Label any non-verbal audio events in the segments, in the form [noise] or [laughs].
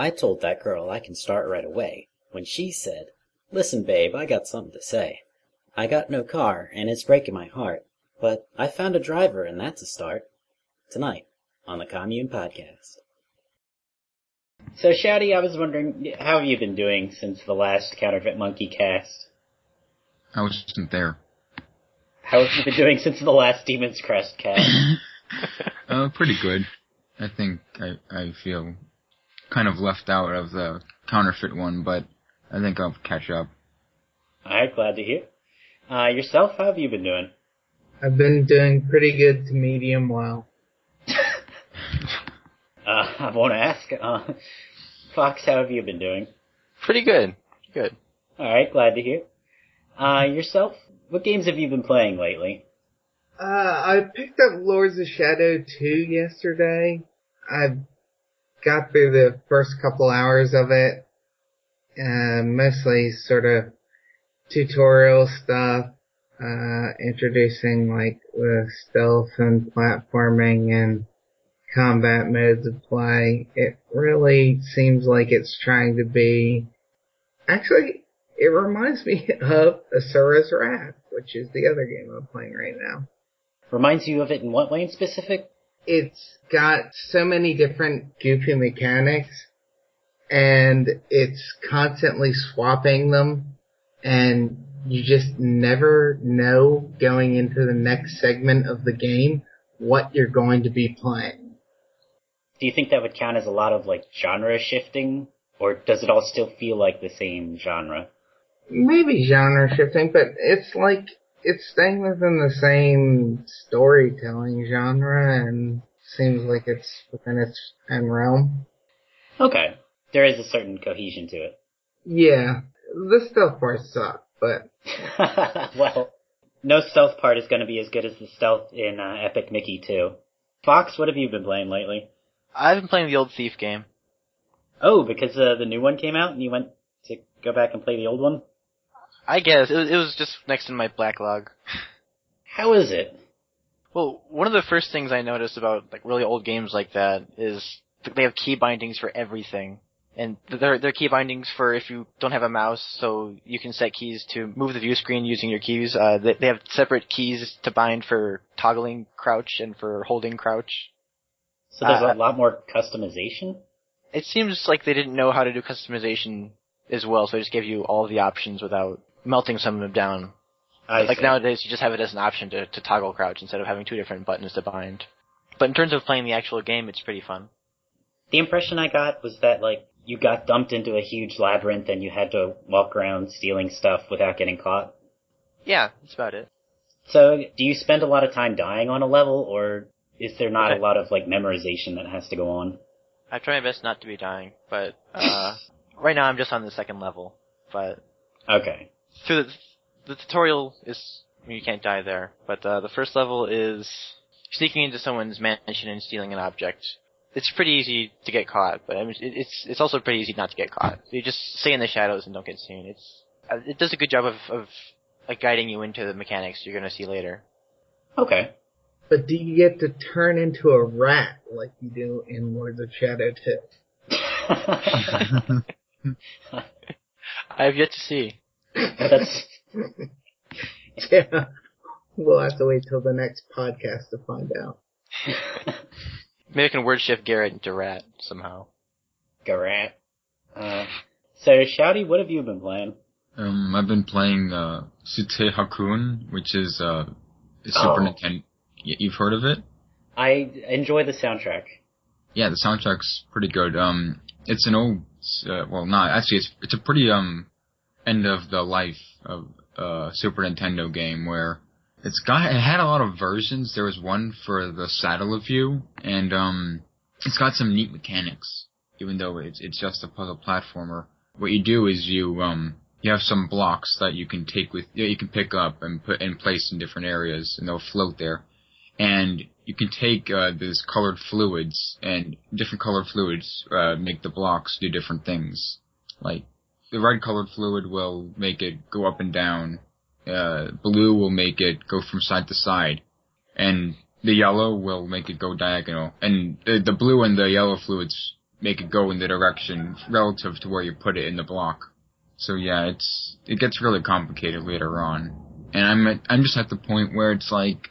I told that girl I can start right away, when she said, Listen, babe, I got something to say. I got no car, and it's breaking my heart, but I found a driver, and that's a start. Tonight, on the Commune Podcast. So, Shouty, I was wondering, how have you been doing since the last Counterfeit Monkey cast? I wasn't there. How have you been doing since the last Demon's Crest cast? [laughs] uh, pretty good. I think I, I feel kind of left out of the counterfeit one, but I think I'll catch up. Alright, glad to hear. Uh, yourself, how have you been doing? I've been doing pretty good to medium well. [laughs] uh, I won't ask. Uh, Fox, how have you been doing? Pretty good. Good. Alright, glad to hear. Uh, yourself, what games have you been playing lately? Uh, I picked up Lords of Shadow 2 yesterday. I got through the first couple hours of it. Uh, mostly sort of tutorial stuff, uh, introducing like the stealth and platforming and combat modes of play. It really seems like it's trying to be, actually, it reminds me [laughs] of Asura's Wrath, which is the other game I'm playing right now. Reminds you of it in what way in specific? It's got so many different goofy mechanics and it's constantly swapping them and you just never know going into the next segment of the game what you're going to be playing. Do you think that would count as a lot of like genre shifting or does it all still feel like the same genre? Maybe genre shifting, but it's like it's staying within the same storytelling genre and seems like it's within its own realm. Okay. There is a certain cohesion to it. Yeah. The stealth parts suck, but. [laughs] well, no stealth part is going to be as good as the stealth in uh, Epic Mickey 2. Fox, what have you been playing lately? I've been playing the old Thief game. Oh, because uh, the new one came out and you went to go back and play the old one? I guess. It was, it was just next in my backlog. How is it? Well, one of the first things I noticed about like really old games like that is they have key bindings for everything. And they're, they're key bindings for if you don't have a mouse, so you can set keys to move the view screen using your keys. Uh, they, they have separate keys to bind for toggling crouch and for holding crouch. So there's uh, a lot more customization? It seems like they didn't know how to do customization as well, so they just gave you all the options without melting some of them down. I like see. nowadays, you just have it as an option to, to toggle crouch instead of having two different buttons to bind. But in terms of playing the actual game, it's pretty fun. The impression I got was that like you got dumped into a huge labyrinth and you had to walk around stealing stuff without getting caught. Yeah, that's about it. So, do you spend a lot of time dying on a level, or is there not Okay. a lot of like memorization that has to go on? I try my best not to be dying, but uh, [laughs] right now I'm just on the second level. But Okay. Through the, the tutorial is I mean, you can't die there, but uh, the first level is sneaking into someone's mansion and stealing an object. It's pretty easy to get caught, but I mean, it, it's it's also pretty easy not to get caught. You just stay in the shadows and don't get seen. It's uh, it does a good job of of like guiding you into the mechanics you're gonna see later. Okay. But do you get to turn into a rat like you do in Lords of Shadow 2? [laughs] [laughs] I have yet to see. That's [laughs] yeah. We'll have to wait till the next podcast to find out. [laughs] Maybe I can word shift Garrett into rat somehow. Garat. Uh, so, Shouty, what have you been playing? Um, I've been playing uh, Sutte Hakkun, which is uh, a Super Oh. Nintendo. You've heard of it? I enjoy the soundtrack. Yeah, the soundtrack's pretty good. Um, it's an old, uh, well, not actually. It's it's a pretty um end of the life of uh Super Nintendo game where it's got it had a lot of versions. There was one for the Satellaview, and um, it's got some neat mechanics. Even though it's it's just a puzzle platformer, what you do is you um you have some blocks that you can take with that you can pick up and put and place in different areas, and they'll float there and you can take uh, these colored fluids and different colored fluids uh, make the blocks do different things. Like the red colored fluid will make it go up and down. Uh, blue will make it go from side to side, and the yellow will make it go diagonal. And the, the blue and the yellow fluids make it go in the direction relative to where you put it in the block. So yeah, it's it gets really complicated later on, and I'm at, I'm just at the point where it's like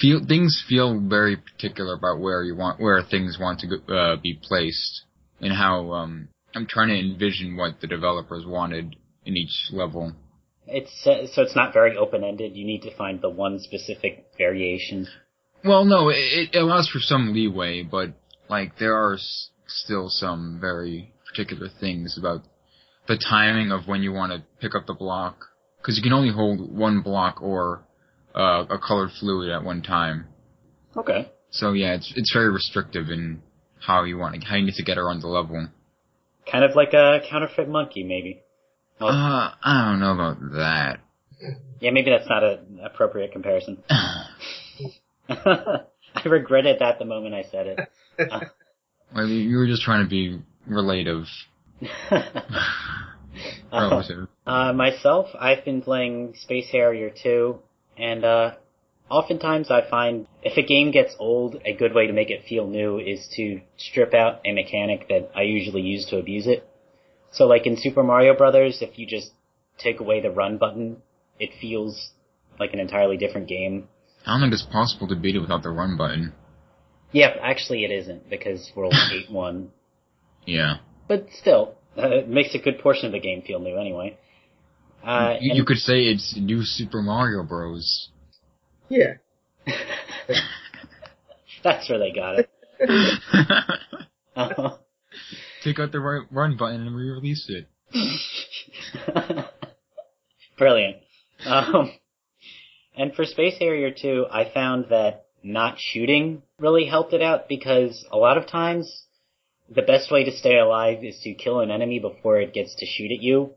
feel things feel very particular about where you want where things want to go, uh, be placed and how um I'm trying to envision what the developers wanted in each level. It's uh, so it's not very open ended. You need to find the one specific variation. Well, no, it, it allows for some leeway, but like there are s- still some very particular things about the timing of when you want to pick up the block, because you can only hold one block or uh, a colored fluid at one time. Okay. So yeah, it's it's very restrictive in how you want to, how you need to get around the level. Kind of like a counterfeit monkey, maybe. Oh. Uh, I don't know about that. Yeah, maybe that's not an appropriate comparison. [sighs] [laughs] I regretted that the moment I said it. Uh, [laughs] Well, you were just trying to be relative. [laughs] relative. Uh, myself, I've been playing Space Harrier 2, and uh, oftentimes I find if a game gets old, a good way to make it feel new is to strip out a mechanic that I usually use to abuse it. So, like in Super Mario Brothers, if you just take away the run button, it feels like an entirely different game. I don't think it's possible to beat it without the run button. Yeah, actually it isn't because World [laughs] 8-1. Yeah. But still, uh, it makes a good portion of the game feel new anyway. Uh, you, you could say it's new Super Mario Bros. Yeah. [laughs] That's where they got it. [laughs] Take out the right run button and re-release it. [laughs] Brilliant. Um, and for Space Harrier 2, I found that not shooting really helped it out because a lot of times the best way to stay alive is to kill an enemy before it gets to shoot at you.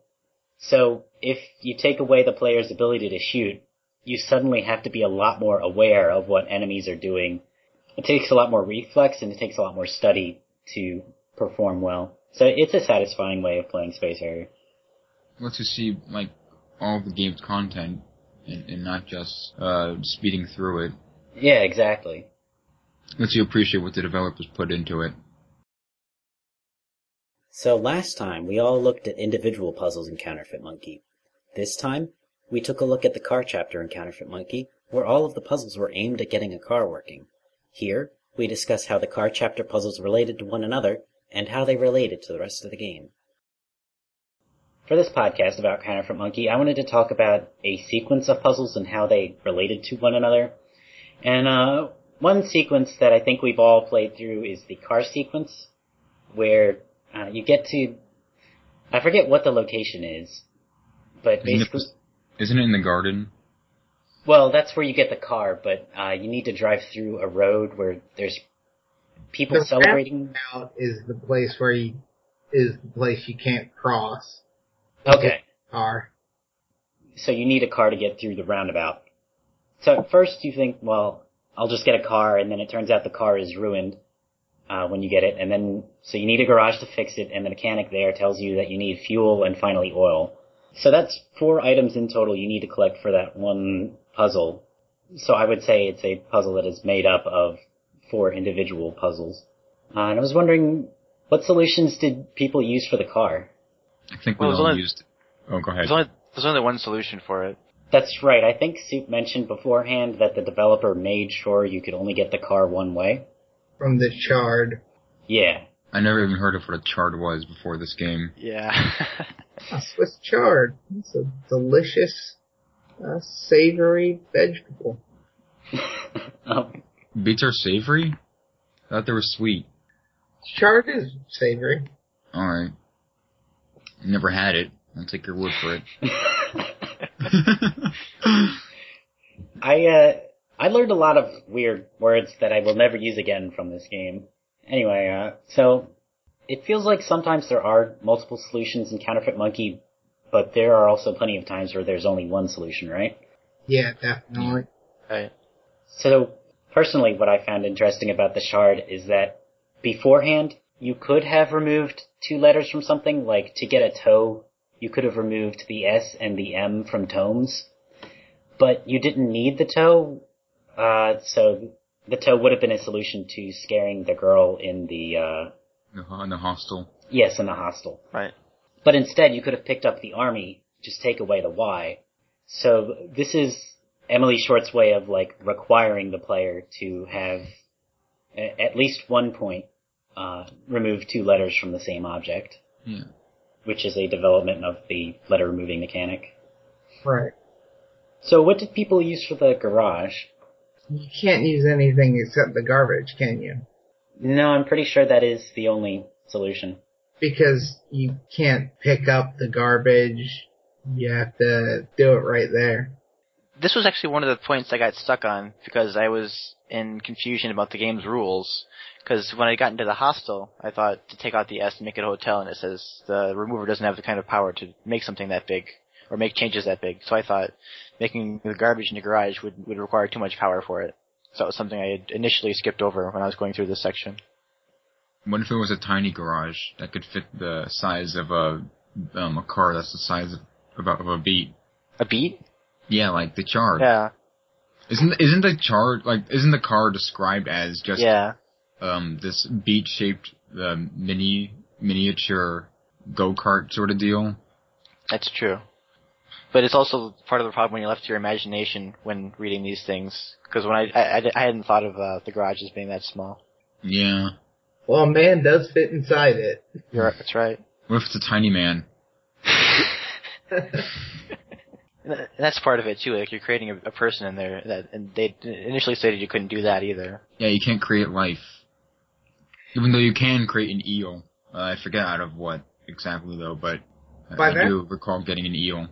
So if you take away the player's ability to shoot, you suddenly have to be a lot more aware of what enemies are doing. It takes a lot more reflex and it takes a lot more study to perform well. So it's a satisfying way of playing Space Harrier. Lets you see like all the game's content and, and not just uh, speeding through it. Yeah, exactly. Lets you appreciate what the developers put into it. So last time we all looked at individual puzzles in Counterfeit Monkey. This time we took a look at the car chapter in Counterfeit Monkey, where all of the puzzles were aimed at getting a car working. Here we discuss how the car chapter puzzles related to one another and how they related to the rest of the game. For this podcast about Counterfeit Monkey, I wanted to talk about a sequence of puzzles and how they related to one another. And uh, one sequence that I think we've all played through is the car sequence, where uh, you get to I forget what the location is, but basically, isn't it in the garden? well, that's where you get the car. But uh, you need to drive through a road where there's people The celebrating. Out is the place where you is the place you can't cross. Okay, Car. so you need a car to get through the roundabout. So at first you think, well, I'll just get a car, and then it turns out the car is ruined uh, when you get it, and then so you need a garage to fix it, and the mechanic there tells you that you need fuel and finally oil. So that's four items in total you need to collect for that one puzzle. So I would say it's a puzzle that is made up of four individual puzzles. Uh, and I was wondering, what solutions did people use for the car? I think we Well, there's all only- used. Oh, go ahead. There's only there's only one solution for it. That's right. I think Soup mentioned beforehand that the developer made sure you could only get the car one way. From the chard. Yeah. I never even heard of what a chard was before this game. Yeah. [laughs] A Swiss chard. It's a delicious, uh, savory vegetable. um, Beets are savory? I thought they were sweet. Chard is savory. Alright. Never had it. I'll take your word for it. [laughs] I uh, I learned a lot of weird words that I will never use again from this game. Anyway, uh, so it feels like sometimes there are multiple solutions in Counterfeit Monkey, but there are also plenty of times where there's only one solution, right? Yeah, definitely. right. So, personally, what I found interesting about the chard is that beforehand, you could have removed two letters from something, like to get a toe, you could have removed the S and the M from tomes, but you didn't need the toe, uh, so the toe would have been a solution to scaring the girl in the, uh, The, the hostel. Yes, in the hostel. Right. But instead, you could have picked up the army, just take away the Y. So this is Emily Short's way of like requiring the player to have a- at least one point uh, remove two letters from the same object, Yeah. which is a development of the letter removing mechanic. Right. So what did people use for the garage? You can't use anything except the garbage, can you? No, I'm pretty sure that is the only solution. Because you can't pick up the garbage. You have to do it right there. This was actually one of the points I got stuck on because I was in confusion about the game's rules. Because when I got into the hostel, I thought to take out the S and make it a hotel, and it says the remover doesn't have the kind of power to make something that big or make changes that big. So I thought making the garbage in the garage would would require too much power for it. So that was something I had initially skipped over when I was going through this section. What if it was a tiny garage that could fit the size of a um, a car that's the size of about of a beet? A beet? Yeah, like the char. Yeah, Isn't isn't the char like isn't the car described as just yeah. um this beet shaped uh, mini miniature go kart sort of deal? That's true. But it's also part of the problem when you're left to your imagination when reading these things. Because when I, I, I- I hadn't thought of uh, the garage as being that small. Yeah. Well, a man does fit inside it. You're right, that's right. What if it's a tiny man? [laughs] [laughs] And that's part of it too. Like you're creating a, a person in there that, and they initially stated you couldn't do that either. Yeah, you can't create life. Even though you can create an eel. Uh, I forget out of what exactly though, but By I that- do recall getting an eel.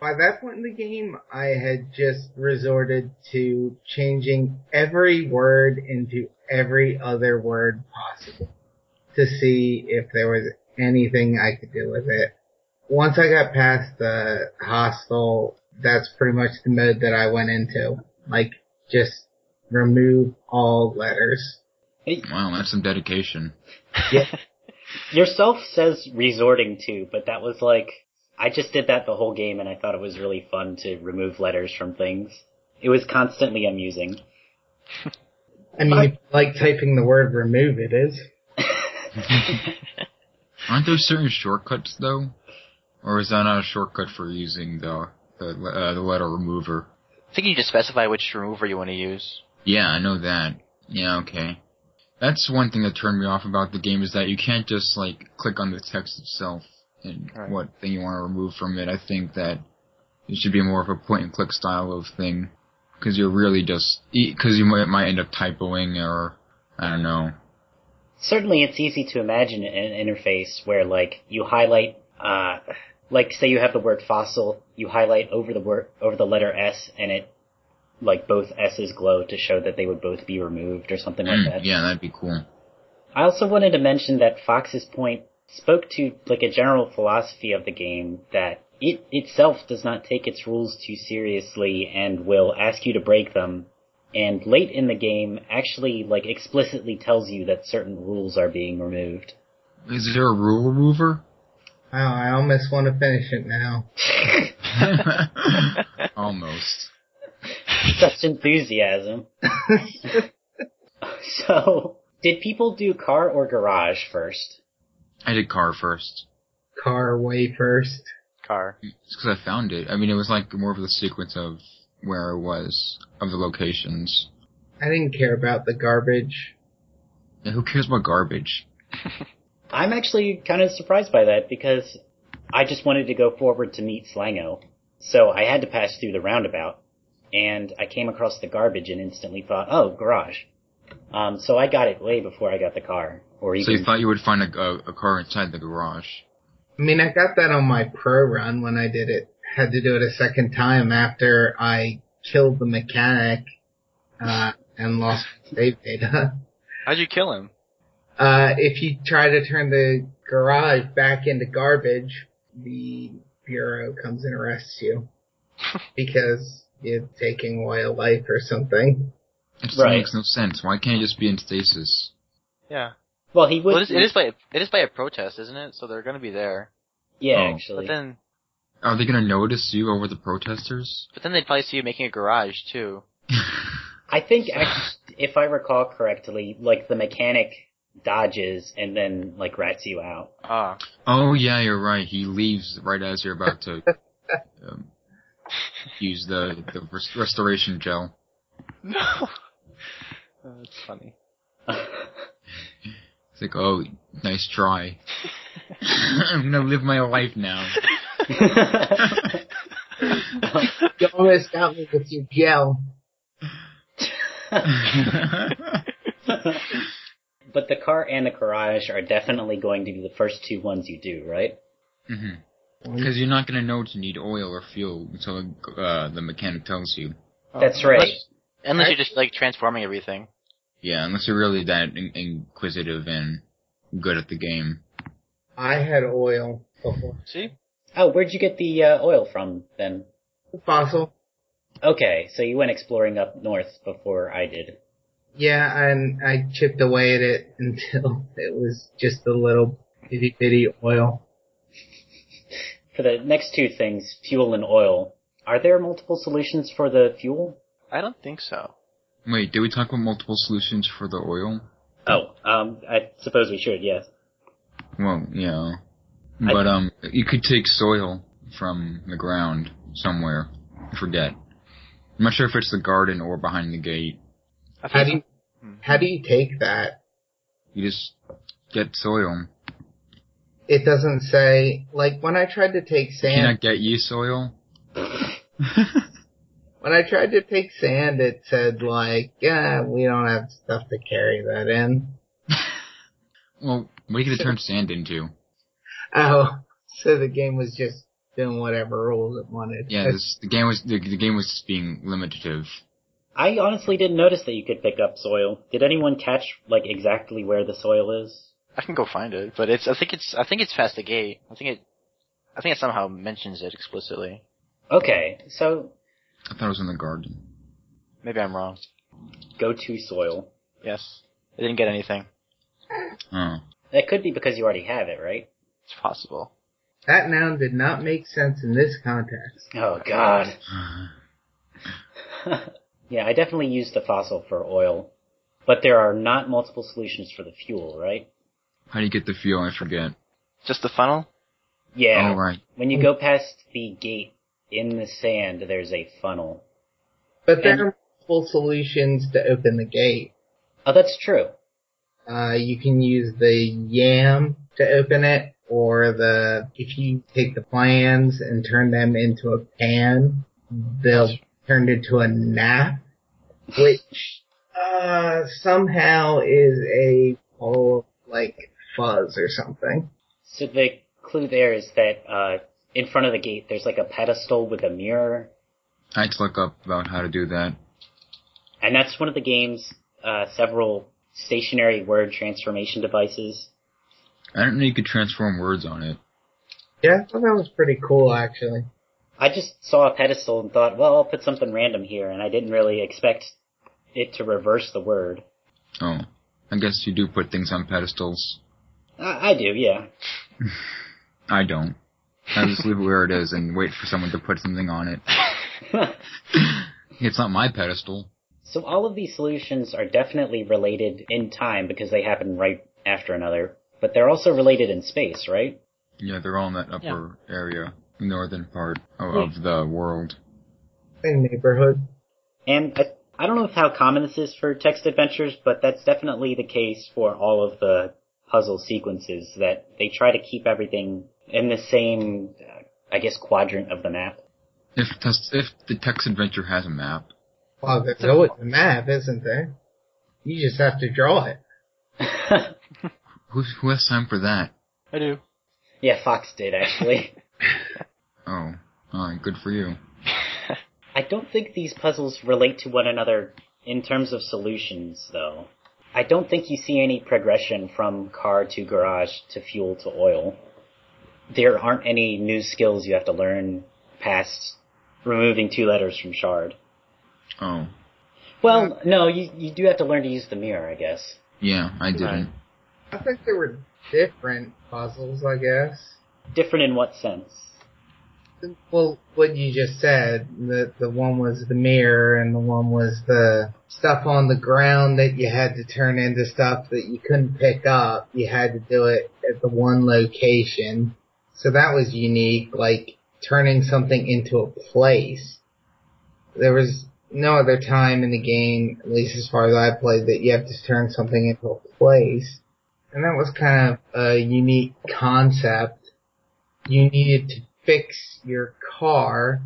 By that point in the game, I had just resorted to changing every word into every other word possible to see if there was anything I could do with it. Once I got past the hostel, that's pretty much the mode that I went into. Like, just remove all letters. Hey, Wow, that's some dedication. Yeah. [laughs] Yourself says resorting to, but that was like, I just did that the whole game and I thought it was really fun to remove letters from things. It was constantly amusing. [laughs] I mean, if like typing the word remove, it is. [laughs] Aren't there certain shortcuts though? Or is that not a shortcut for using the the, uh, the letter remover? I think you just specify which remover you want to use. Yeah, I know that. Yeah, okay. That's one thing that turned me off about the game is that you can't just like click on the text itself and Right. what thing you want to remove from it. I think that it should be more of a point and click style of thing because you're really just because you might might end up typoing or I don't know. Certainly it's easy to imagine an interface where like you highlight, uh, like say you have the word fossil, you highlight over the word, over the letter S and it, like both S's glow to show that they would both be removed or something like Mm, that. yeah, that'd be cool. I also wanted to mention that Fox's point spoke to like a general philosophy of the game that it itself does not take its rules too seriously and will ask you to break them. And late in the game, actually, like explicitly tells you that certain rules are being removed. Is there a rule remover? Wow, I almost want to finish it now. [laughs] Almost. Such enthusiasm. [laughs] [laughs] so, did people do car or garage first? I did car first. Car way first. Car. It's because I found it. I mean, it was like more of the sequence of where I was, of the locations. I didn't care about the garbage. Yeah, who cares about garbage? [laughs] I'm actually kind of surprised by that because I just wanted to go forward to meet Slango. So I had to pass through the roundabout and I came across the garbage and instantly thought, oh, garage. Um, so I got it way before I got the car. Or even, So you thought you would find a, a, a car inside the garage? I mean, I got that on my pro run when I did it. Had to do it a second time after I killed the mechanic, uh, and lost save data. How'd you kill him? Uh, if you try to turn the garage back into garbage, the bureau comes and arrests you. [laughs] because you're taking away a life or something. It just Right. makes no sense. Why can't it just be in stasis? Yeah. Well, he would, Well, it is, it is by it is by a protest, isn't it? So they're going to be there. yeah, Oh. actually. But then, Are they gonna notice you over the protesters? but then they'd probably see you making a garage too. [laughs] I think, act- if I recall correctly, like the mechanic dodges and then like rats you out. Ah. Oh yeah, you're right. He leaves right as you're about to [laughs] um, use the the res- restoration gel. No. Oh, [laughs] that's funny. It's like, oh, nice try. [laughs] I'm gonna live my life now. You almost got me with your gel. [laughs] but the car and the garage are definitely going to be the first two ones you do, right? Mm-hmm. Because you're not gonna know to need oil or fuel until uh, the mechanic tells you. That's right. Unless, unless you're just like transforming everything. Yeah, unless you're really that in- inquisitive and good at the game. I had oil before. See? Oh, where'd you get the uh, oil from then? Fossil. Okay, so you went exploring up north before I did. Yeah, and I chipped away at it [laughs] until it was just a little itty bitty oil. [laughs] For the next two things, fuel and oil, are there multiple solutions for the fuel? I don't think so. Wait, did we talk about multiple solutions for the oil? Oh, um, I suppose we should, yes. Well, yeah. I- But, um, you could take soil from the ground somewhere. I forget. I'm not sure if it's the garden or behind the gate. How do you, Hmm. how do you take that? You just get soil. It doesn't say, like when I tried to take sand. Can I sand, get you soil? [laughs] when I tried to take sand, it said like, yeah, we don't have stuff to carry that in. [laughs] well, what are you gonna turn sand into? Oh, so the game was just doing whatever rules it wanted. Yeah, this, the game was the, the game was just being limitative. I honestly didn't notice that you could pick up soil. Did anyone catch, like, exactly where the soil is? I can go find it, but it's. I think it's. I think it's past the gate. I think it. I think it somehow mentions it explicitly. Okay, so I thought it was in the garden. Maybe I'm wrong. go to soil. Yes, I didn't get anything. Oh. That could be because you already have it, right? It's possible. That noun did not make sense in this context. Oh god. [sighs] [laughs] yeah, I definitely used the fossil for oil. But there are not multiple solutions for the fuel, right? How do you get the fuel? I forget. Just the funnel. Yeah. Oh, right. When you go past the gate in the sand, there's a funnel. But there And- are multiple solutions to open the gate. Oh, that's true. Uh, you can use the yam to open it, or the, if you take the plans and turn them into a pan, they'll turn into a nap, which, uh, somehow is a whole, like, fuzz or something. So the clue there is that uh, in front of the gate, there's like a pedestal with a mirror, I had to look up about how to do that. and that's one of the game's uh, several stationary word transformation devices. I didn't know you could transform words on it. Yeah, I thought that was pretty cool, actually. I just saw a pedestal and thought, well, I'll put something random here, and I didn't really expect it to reverse the word. Oh. I guess you do put things on pedestals. I, I do, yeah. [laughs] I don't. I just leave it where it is and wait for someone to put something on it. It's not my pedestal. so all of these solutions are definitely related in time because they happen right after another, but they're also related in space, right? Yeah, they're all in that upper area, northern part of, of the world. In neighborhood. And I, I don't know how common this is for text adventures, but that's definitely the case for all of the puzzle sequences that they try to keep everything in the same, uh, I guess, quadrant of the map. If tes- if the text adventure has a map, Well, there's always a map, isn't there? You just have to draw it. [laughs] who who has time for that? I do. yeah, Fox did actually. [laughs] [laughs] Oh, alright, good for you. I don't think these puzzles relate to one another in terms of solutions, though. I don't think you see any progression from car to garage to fuel to oil. There aren't any new skills you have to learn past removing two letters from chard. Oh, Well, no, you you do have to learn to use the mirror, I guess. yeah, I didn't. I think there were different puzzles, I guess. Different in what sense? Well, what you just said, the the one was the mirror and the one was the stuff on the ground that you had to turn into stuff that you couldn't pick up. You had to do it at the one location. So that was unique, like turning something into a place. There was no other time in the game, at least as far as I played, that you have to turn something into a place. And that was kind of a unique concept. You needed to fix your car.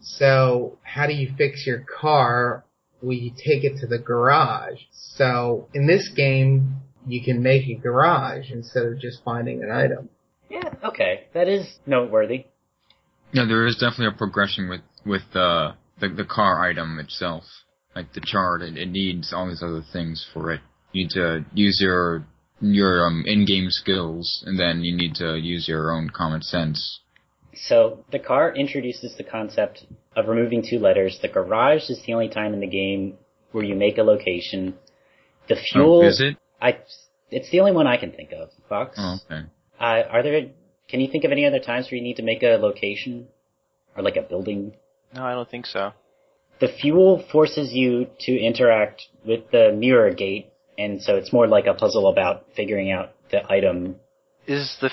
So how do you fix your car? Well, you take it to the garage. So in this game, you can make a garage instead of just finding an item. Yeah, okay. That is noteworthy. Yeah, there is definitely a progression with with uh, the the car item itself. Like the chart, it, it needs all these other things for it. You need to use your your um, in-game skills, and then you need to use your own common sense. So the car introduces the concept of removing two letters. The garage is the only time in the game where you make a location. The fuel Oh, is it? I it's the only one I can think of. Fox. Oh, okay. Uh, are there? Can you think of any other times where you need to make a location or like a building? No, I don't think so. The fuel forces you to interact with the mirror gate, and so it's more like a puzzle about figuring out the item. Is the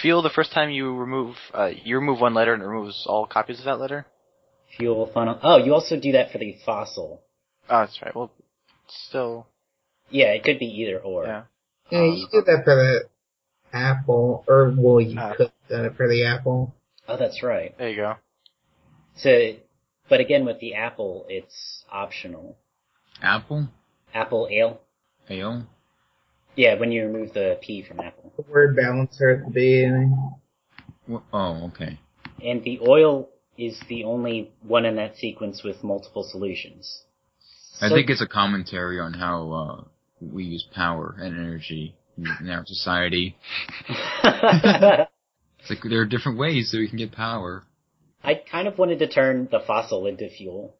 fuel the first time you remove uh, you remove one letter and it removes all copies of that letter? Fuel funnel. Oh, you also do that for the fossil. Oh, that's right. Well, still, Yeah, it could be either or. yeah. Yeah, Um, you did that for the apple, or well, you Uh. could have it for the apple. Oh, that's right. There you go. So, but again, with the apple, it's optional. Apple, Apple ale. ale. Yeah, when you remove the P from apple. The word balancer at the beginning. Oh, okay. And the oil is the only one in that sequence with multiple solutions. I So- think it's a commentary on how uh, we use power and energy in, in our society. [laughs] It's like there are different ways that we can get power. I kind of wanted to turn the fossil into fuel.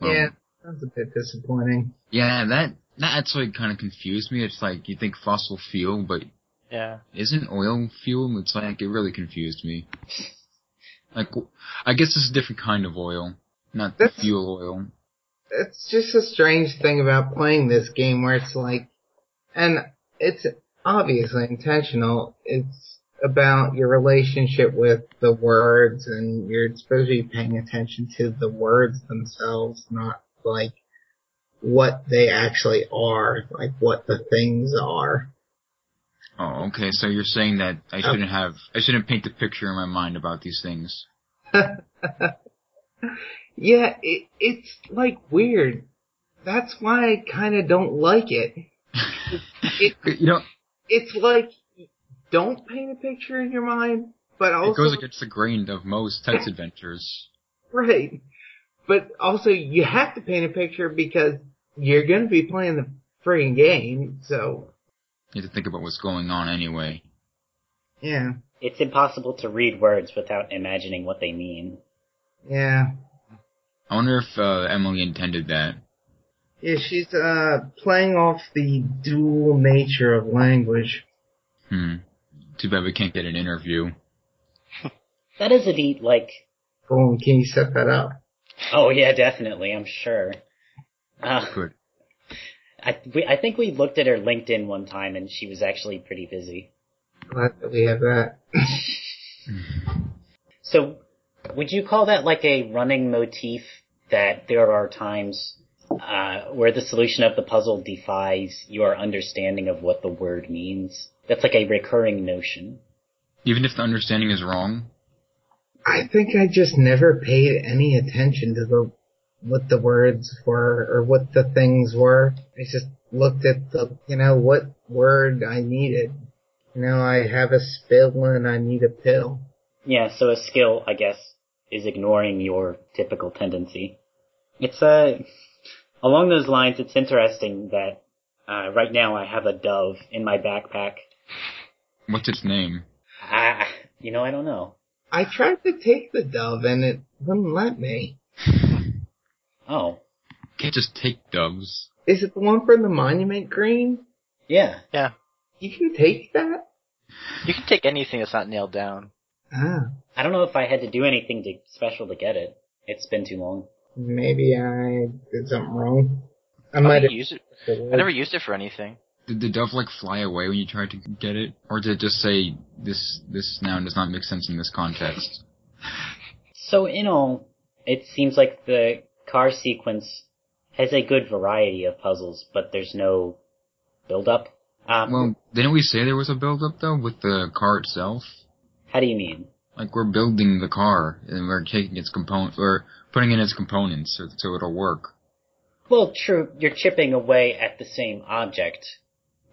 Um, yeah, that was a bit disappointing. Yeah, that that's what kind of confused me. It's like you think fossil fuel, but Yeah. isn't oil fuel? It's like it really confused me. Like, I guess it's a different kind of oil, not the That's- fuel oil. It's just a strange thing about playing this game where it's like, and it's obviously intentional. It's about your relationship with the words and you're supposed to be paying attention to the words themselves, not like what they actually are, like what the things are. Oh, okay. So you're saying that I shouldn't have, I shouldn't paint the picture in my mind about these things. [laughs] yeah, it, it's like weird. That's why I kind of don't like it. [laughs] It you know, it's like don't paint a picture in your mind, but also it goes against the grain of most text adventures. [laughs] right. But also you have to paint a picture because you're going to be playing the friggin' game. So You have to think about what's going on anyway. yeah, It's impossible to read words without imagining what they mean. yeah, I wonder if uh, Emily intended that. Yeah. She's uh playing off the dual nature of language. Hmm. Too bad we can't get an interview. [laughs] That is a neat, like, Boom, can you set that up? oh yeah, definitely, I'm sure. Uh, Good. I, we, I think we looked at her LinkedIn one time and she was actually pretty busy. Glad that we have that. [laughs] So, would you call that like a running motif that there are times uh, where the solution of the puzzle defies your understanding of what the word means? That's like a recurring notion. Even if the understanding is wrong. I think I just never paid any attention to the what the words were or what the things were. I just looked at the you know what word I needed. You know, I have a spill and I need a pill. Yeah, so a skill, I guess, is ignoring your typical tendency. It's uh, along those lines. It's interesting that uh, right now I have a dove in my backpack. What's its name? Ah, you know, I don't know. I tried to take the dove and it wouldn't let me. [laughs] Oh, Can't just take doves. Is it the one from the monument green? yeah. Yeah. You can take that? You can take anything that's not nailed down. Ah, I don't know if I had to do anything to, special to get it. It's been too long. Maybe I did something wrong. I I might have. used it. I never used it for anything. Did the dove like fly away when you tried to get it, or did it just say this this noun does not make sense in this context? So in all, it seems like the car sequence has a good variety of puzzles, but there's no build up. Um, Well, didn't we say there was a build up though with the car itself? how do you mean? Like we're building the car and we're taking its component, we're putting in its components so, so it'll work. Well, true, you're chipping away at the same object,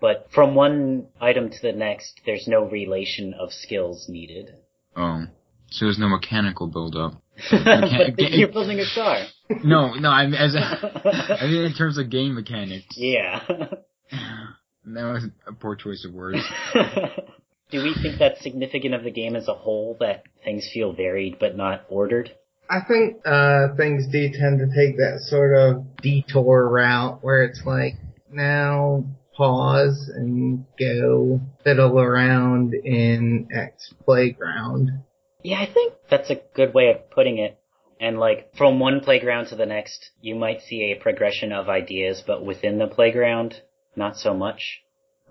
but from one item to the next, there's no relation of skills needed. Oh, so there's no mechanical build up. [laughs] but you're building a car. [laughs] No, no, I mean, as a, [laughs] I mean in terms of game mechanics. Yeah. [sighs] That was a poor choice of words. Do we think that's significant of the game as a whole, that things feel varied but not ordered? I think uh things do tend to take that sort of detour route where it's like now pause and go fiddle around in X playground. Yeah, I think that's a good way of putting it. And like, from one playground to the next, you might see a progression of ideas, but within the playground, not so much.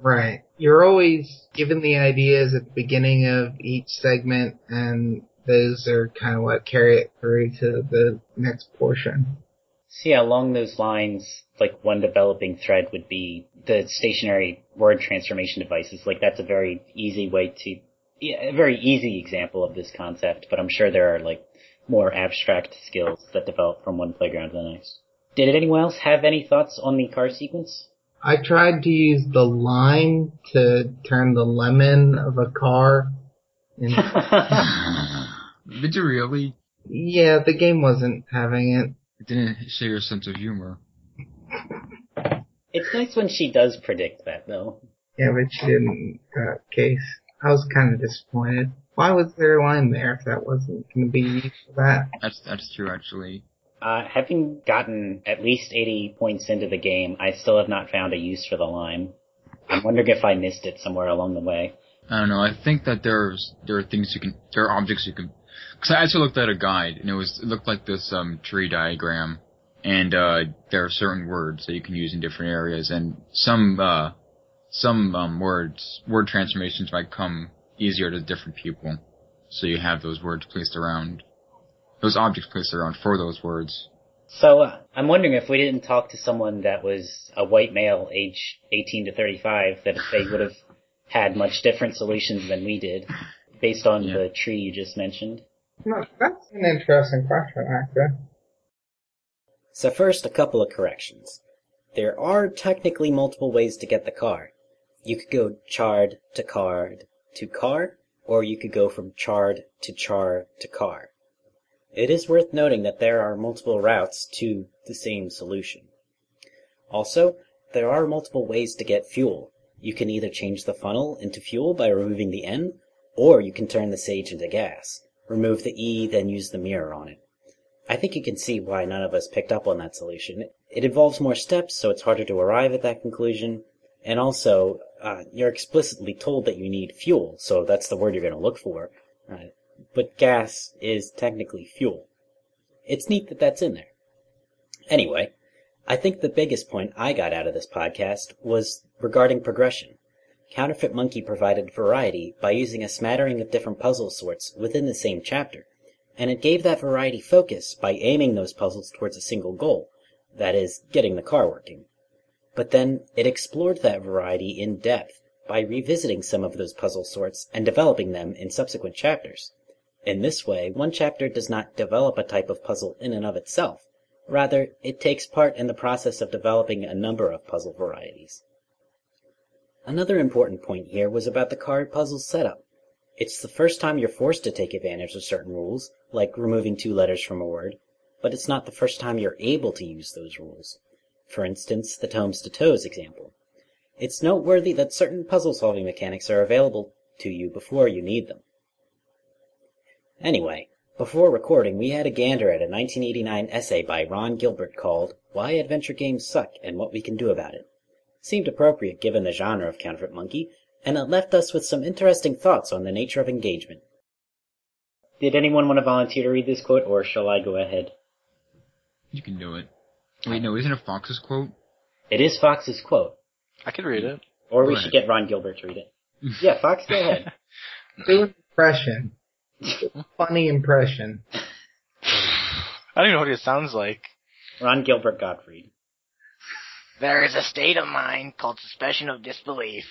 Right. You're always given the ideas at the beginning of each segment and those are kind of what carry it through to the next portion. So yeah, along those lines, like one developing thread would be the stationary word transformation devices. Like that's a very easy way to, yeah, a very easy example of this concept, but I'm sure there are like more abstract skills that develop from one playground to the next. Did anyone else have any thoughts on the car sequence? I tried to use the lime to turn the lemon of a car into [laughs] [laughs] Did you really? Yeah, the game wasn't having it. It didn't share your sense of humor. it's nice when she does predict that though. Yeah, but she didn't uh, case. I was kind of disappointed. Why was there a line there if that wasn't going to be used for that? That's that's true actually. Uh, having gotten at least 80 points into the game, I still have not found a use for the line. I'm wondering if I missed it somewhere along the way. I don't know. I think that there's there are things you can there are objects you can. Because I actually looked at a guide and it was it looked like this um tree diagram, and uh there are certain words that you can use in different areas, and some uh some um words word transformations might come easier to different people. So you have those words placed around, those objects placed around for those words. So uh, I'm wondering if we didn't talk to someone that was a white male, age 18 to 35, that they would have had much different solutions than we did, based on Yeah. the tree you just mentioned. No, that's an interesting question, actually. So first, a couple of corrections. There are technically multiple ways to get the car. You could go charred to card to car, or you could go from charred to char to car. It is worth noting that there are multiple routes to the same solution. Also, there are multiple ways to get fuel. You can either change the funnel into fuel by removing the N, or you can turn the sage into gas. Remove the E, then use the mirror on it. I think you can see why none of us picked up on that solution. It involves more steps, so it's harder to arrive at that conclusion. And also, uh, you're explicitly told that you need fuel, so that's the word you're going to look for. Uh, but gas is technically fuel. It's neat that that's in there. Anyway, I think the biggest point I got out of this podcast was regarding progression. Counterfeit Monkey provided variety by using a smattering of different puzzle sorts within the same chapter, and it gave that variety focus by aiming those puzzles towards a single goal, that is, getting the car working. But then it explored that variety in depth by revisiting some of those puzzle sorts and developing them in subsequent chapters. In this way, one chapter does not develop a type of puzzle in and of itself. Rather, it takes part in the process of developing a number of puzzle varieties. Another important point here was about the card puzzle setup. It's the first time you're forced to take advantage of certain rules, like removing two letters from a word, but it's not the first time you're able to use those rules. For instance, the tomes to toes example. It's noteworthy that certain puzzle solving mechanics are available to you before you need them. Anyway, before recording, we had a gander at a 1989 essay by Ron Gilbert called Why Adventure Games Suck and What We Can Do About It. Seemed appropriate given the genre of Counterfeit Monkey, and it left us with some interesting thoughts on the nature of engagement. did anyone want to volunteer to read this quote, or shall I go ahead? You can do it. Wait, no, isn't it Fox's quote? It is Fox's quote, I can read it. or we Go should get Ron Gilbert to read it. [laughs] Yeah, Fox, go ahead. [laughs] Do an impression. Funny impression. I don't even know what it sounds like. Ron Gilbert Gottfried. There is a state of mind called suspension of disbelief.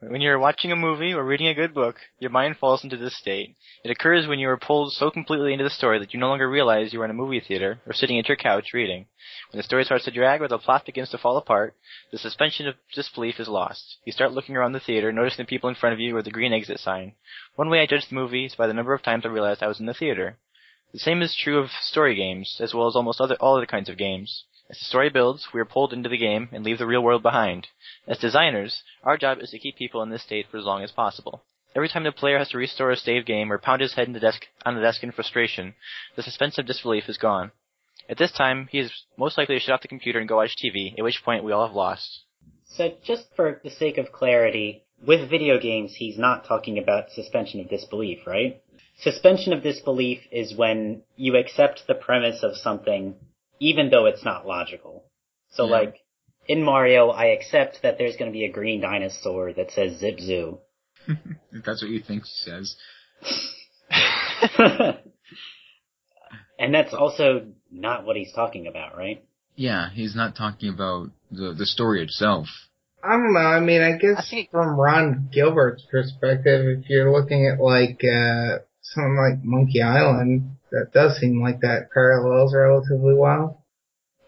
When you're watching a movie or reading a good book, your mind falls into this state. It occurs when you are pulled so completely into the story that you no longer realize you are in a movie theater or sitting at your couch reading. When the story starts to drag or the plot begins to fall apart, the suspension of disbelief is lost. You start looking around the theater, noticing the people in front of you or the green exit sign. One way I judge the movie is by the number of times I realized I was in the theater. The same is true of story games, as well as almost other, all other kinds of games. As the story builds, we are pulled into the game and leave the real world behind. As designers, our job is to keep people in this state for as long as possible. Every time the player has to restore a saved game or pound his head in the desk, on the desk in frustration, the suspense of disbelief is gone. At this time, he is most likely to shut off the computer and go watch TV, at which point we all have lost. So just for the sake of clarity, with video games, he's not talking about suspension of disbelief, right? Suspension of disbelief is when you accept the premise of something even though it's not logical. So Yeah. like, in Mario, I accept that there's gonna be a green dinosaur that says Zip Zoo. [laughs] If that's what you think he says. [laughs] and that's also not what he's talking about, right? Yeah, he's not talking about the the story itself. I don't know. I mean, I guess I think- from Ron Gilbert's perspective, if you're looking at like uh something like Monkey Island, that does seem like that parallels relatively well.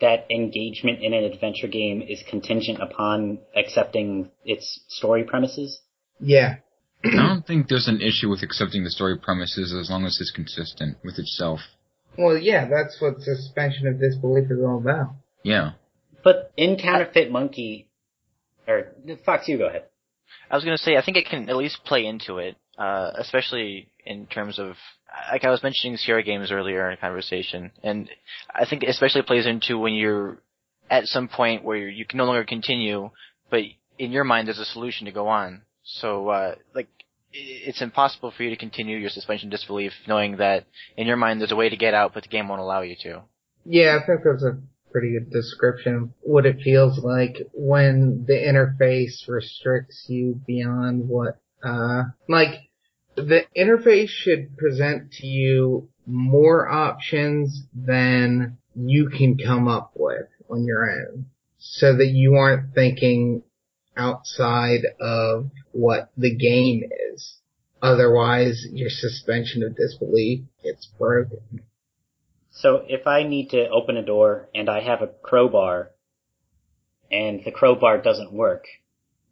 That engagement in an adventure game is contingent upon accepting its story premises. Yeah. I don't think there's an issue with accepting the story premises as long as it's consistent with itself. Well, yeah, that's what suspension of disbelief is all about. Yeah. But in Counterfeit Monkey, or Fox, you go ahead. I was gonna say, I think it can at least play into it, uh, especially in terms of, like I was mentioning Sierra games earlier in a conversation, and I think it especially plays into when you're at some point where you can no longer continue, but in your mind there's a solution to go on. So, uh, like, it's impossible for you to continue your suspension of disbelief knowing that in your mind there's a way to get out, but the game won't allow you to. Yeah, I think that's a pretty good description of what it feels like when the interface restricts you beyond what, uh, like, the interface should present to you more options than you can come up with on your own. So that you aren't thinking outside of what the game is. Otherwise, your suspension of disbelief gets broken. So if I need to open a door and I have a crowbar and the crowbar doesn't work,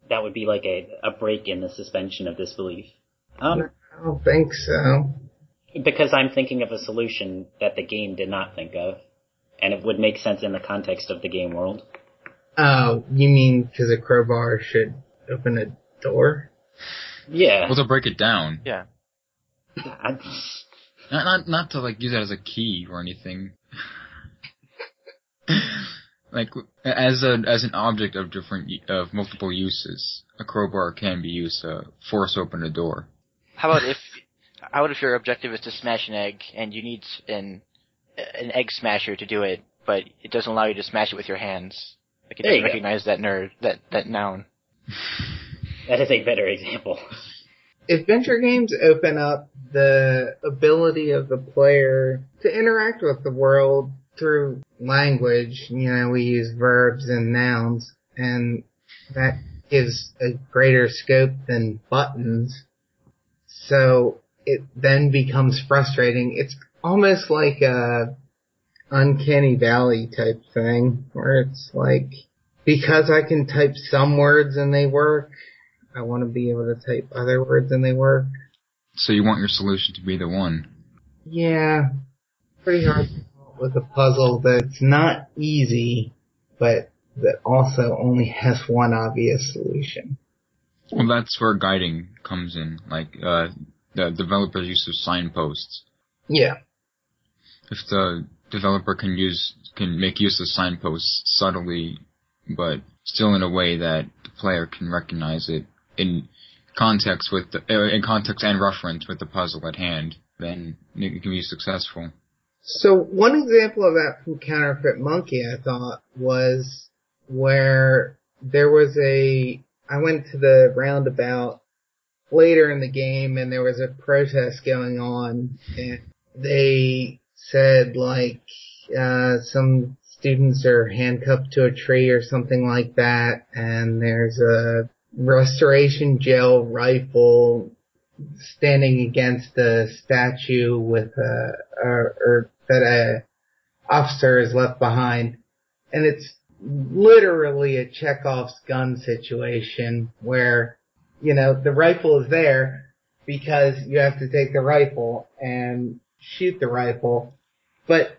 that would be like a, a break in the suspension of disbelief. Um, Oh, I don't think so. because I'm thinking of a solution that the game did not think of, and it would make sense in the context of the game world. Oh, you mean because a crowbar should open a door? Yeah. Well, to break it down, Yeah. [laughs] Not not not to like use that as a key or anything. [laughs] like as a as an object of different of multiple uses, a crowbar can be used to force open a door. How about if how about if your objective is to smash an egg and you need an an egg smasher to do it, but it doesn't allow you to smash it with your hands. Like it There doesn't go. recognize that nerd that that noun. [laughs] that is a better example. Adventure games open up the ability of the player to interact with the world through language. You know, we use verbs and nouns, and that gives a greater scope than buttons. So it then becomes frustrating. It's almost like a uncanny valley type thing where it's like, because I can type some words and they work, I want to be able to type other words and they work. So you want your solution to be the one. Yeah, pretty hard to come up with a puzzle that's not easy, but that also only has one obvious solution. Well, that's where guiding comes in, like uh, the developer's use of signposts. Yeah. If the developer can use can make use of signposts subtly, but still in a way that the player can recognize it in context with the uh, in context and reference with the puzzle at hand, then it can be successful. So one example of that from Counterfeit Monkey, I thought, was where there was a, I went to the roundabout later in the game and there was a protest going on and they said like, uh, some students are handcuffed to a tree or something like that and there's a restoration gel rifle standing against a statue with a, or, or that a officer is left behind. And it's literally a Chekhov's gun situation where, you know, the rifle is there because you have to take the rifle and shoot the rifle, but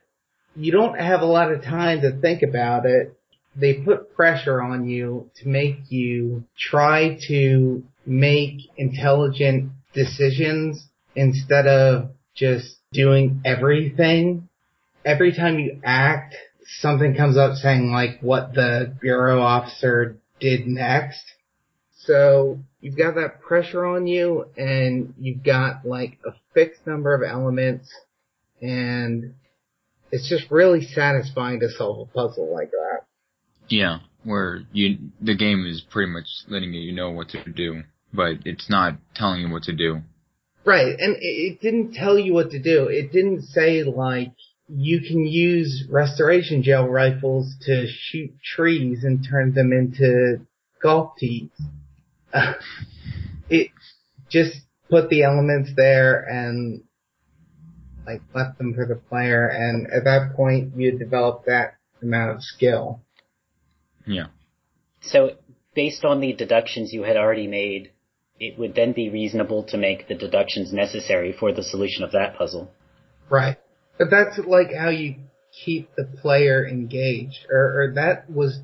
you don't have a lot of time to think about it. They put pressure on you to make you try to make intelligent decisions instead of just doing everything. Every time you act, something comes up saying like what the bureau officer did next. So you've got that pressure on you and you've got like a fixed number of elements and it's just really satisfying to solve a puzzle like that. Yeah, where you the game is pretty much letting you know what to do, but it's not telling you what to do. Right, and it didn't tell you what to do. It didn't say like you can use restoration gel rifles to shoot trees and turn them into golf tees. [laughs] it just put the elements there and like left them for the player and at that point you develop that amount of skill. Yeah. So, based on the deductions you had already made, it would then be reasonable to make the deductions necessary for the solution of that puzzle. Right. But that's like how you keep the player engaged, or, or that was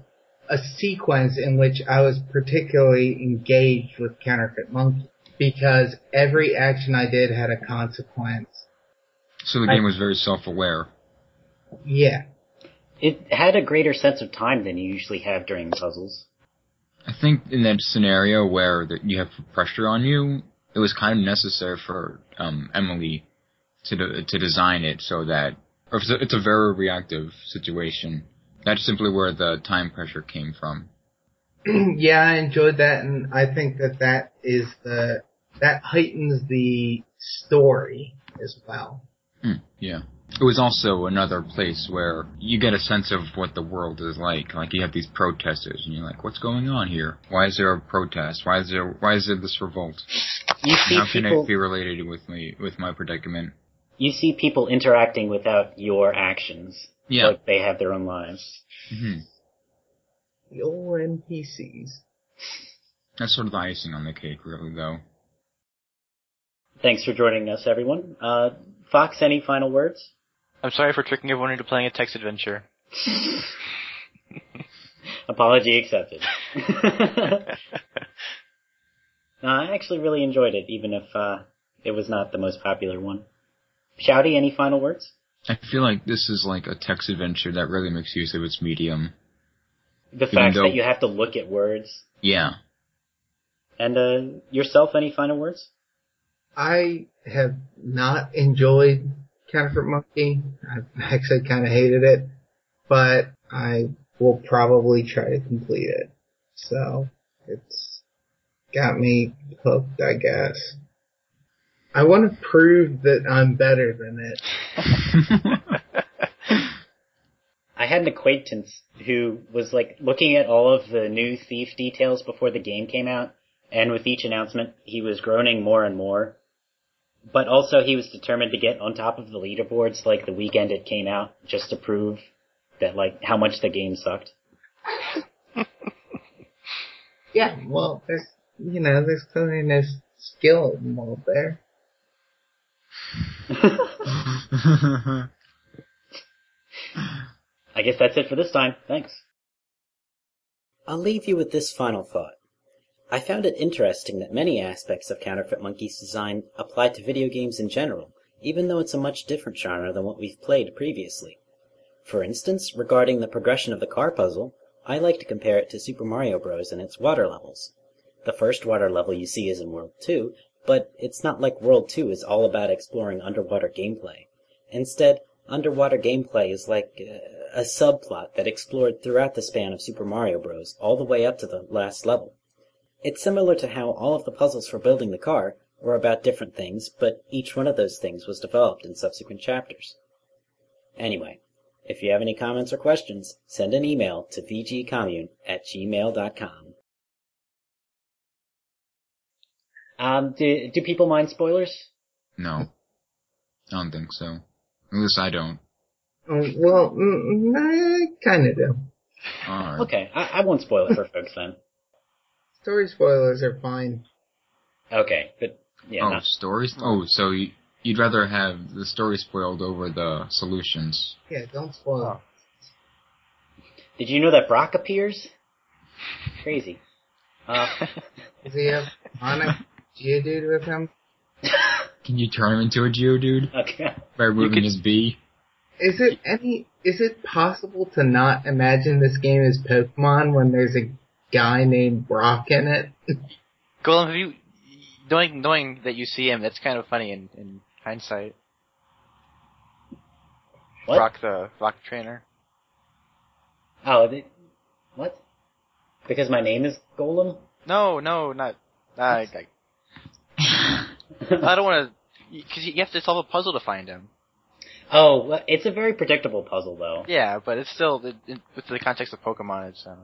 a sequence in which I was particularly engaged with Counterfeit Monkey because every action I did had a consequence. So the game was very self-aware. Yeah. It had a greater sense of time than you usually have during puzzles. I think in that scenario where that you have pressure on you, it was kind of necessary for um, Emily to de- to design it so that or it's a, it's a very reactive situation. That's simply where the time pressure came from. [clears throat] yeah, I enjoyed that, and I think that that is the that heightens the story as well. Mm, yeah. It was also another place where you get a sense of what the world is like. Like you have these protesters, and you're like, "What's going on here? Why is there a protest? Why is there Why is there this revolt? You see How can people, it be related with me with my predicament?" You see people interacting without your actions. Yeah. Like they have their own lives. hmm The old NPCs. That's sort of the icing on the cake, really, though. Thanks for joining us, everyone. Uh, Fox, any final words? I'm sorry for tricking everyone into playing a text adventure. [laughs] Apology accepted. no, [laughs] [laughs] I actually really enjoyed it, even if uh, it was not the most popular one. Shouty, any final words? I feel like this is like a text adventure that really makes use of its medium. The fact though- that you have to look at words. Yeah. And uh, yourself, any final words? I have not enjoyed Counterfeit Monkey. I've actually kind of hated it, but I will probably try to complete it. So it's got me hooked, I guess. I want to prove that I'm better than it. [laughs] I had an acquaintance who was like looking at all of the new thief details before the game came out, and with each announcement, he was groaning more and more. But also, he was determined to get on top of the leaderboards like the weekend it came out, just to prove that like how much the game sucked. [laughs] Yeah, well, there's, you know, there's clearly no skill involved there. I guess that's it for this time. Thanks. I'll leave you with this final thought. I found it interesting that many aspects of Counterfeit Monkey's design apply to video games in general, even though it's a much different genre than what we've played previously. For instance, regarding the progression of the car puzzle, I like to compare it to Super Mario Bros. and its water levels. The first water level you see is in World 2, But it's not like World 2 is all about exploring underwater gameplay. Instead, underwater gameplay is like uh, a subplot that explored throughout the span of Super Mario Bros. all the way up to the last level. It's similar to how all of the puzzles for building the car were about different things, but each one of those things was developed in subsequent chapters. Anyway, if you have any comments or questions, send an email to vgcommune at gmail.com. Um, do, do people mind spoilers? No. I don't think so. At least I don't. Oh, well, mm, I kind of do. Alright. Okay, I, I won't spoil it for [laughs] folks then. Story spoilers are fine. Okay, but yeah, oh, not, stories? Oh, so you, you'd rather have the story spoiled over the solutions. Yeah, don't spoil. did you know that Brock appears? Crazy. Uh, [laughs] Does he [laughs] have Onix Geodude with him? Can you turn him into a Geodude okay. by removing his B? Is it any? Is it possible to not imagine this game as Pokemon when there's a guy named Brock in it? Golem, have you knowing knowing that you see him? That's kind of funny in, in hindsight. What? Brock the Brock trainer. Oh, the, what? Because my name is Golem? No, no, not. Uh, I, I, I don't want to. Because you have to solve a puzzle to find him. Oh, well, it's a very predictable puzzle, though. Yeah, but it's still it, it, with the context of Pokemon. It's uh,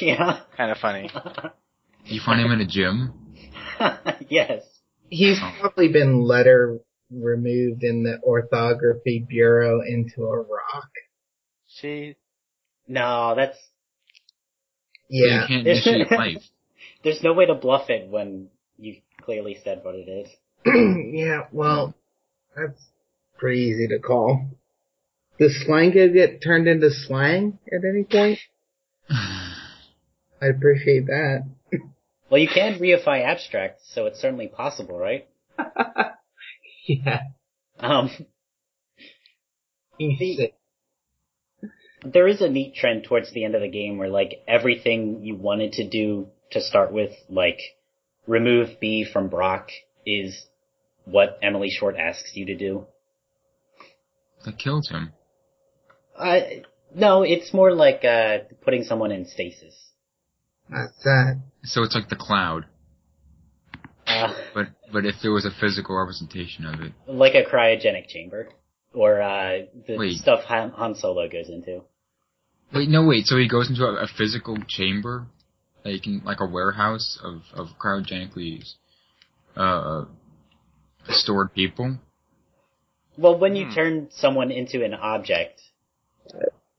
[laughs] yeah. kind of funny. You find him in a gym? [laughs] yes. He's Oh. probably been letter removed in the orthography bureau into a rock. See, No, that's Yeah. You can't initiate life. [laughs] there's no way to bluff it when you clearly said what it is. [clears throat] yeah, well, that's pretty easy to call. Does Slango get turned into slang at any point? [sighs] I appreciate that. Well, you can reify abstract, so it's certainly possible, right? [laughs] Yeah. Um, The- there is a neat trend towards the end of the game where like everything you wanted to do to start with, like remove B from Brock, is what Emily Short asks you to do. That killed him. Uh, no, it's more like uh, putting someone in stasis. That's that. So it's like the cloud, Uh, but but if there was a physical representation of it, like a cryogenic chamber, or uh, the Wait. stuff Han, Han Solo goes into. wait, no, wait. So he goes into a, a physical chamber, like in like a warehouse of of cryogenically uh stored people. Well, when you Hmm. turn someone into an object,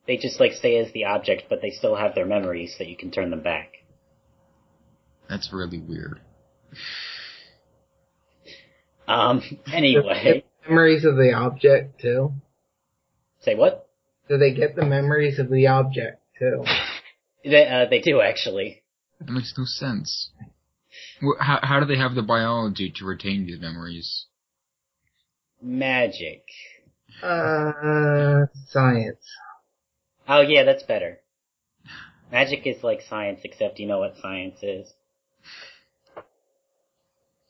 they just like stay as the object, but they still have their memories, so you can turn them back. That's really weird. Um. [laughs] Anyway, Memories of the object too. say what? Do they get the memories of the object too? They uh, they do actually. That makes no sense. How how do they have the biology to retain these memories? Magic. Uh, science. Oh yeah, that's better. Magic is like science, except you know what science is.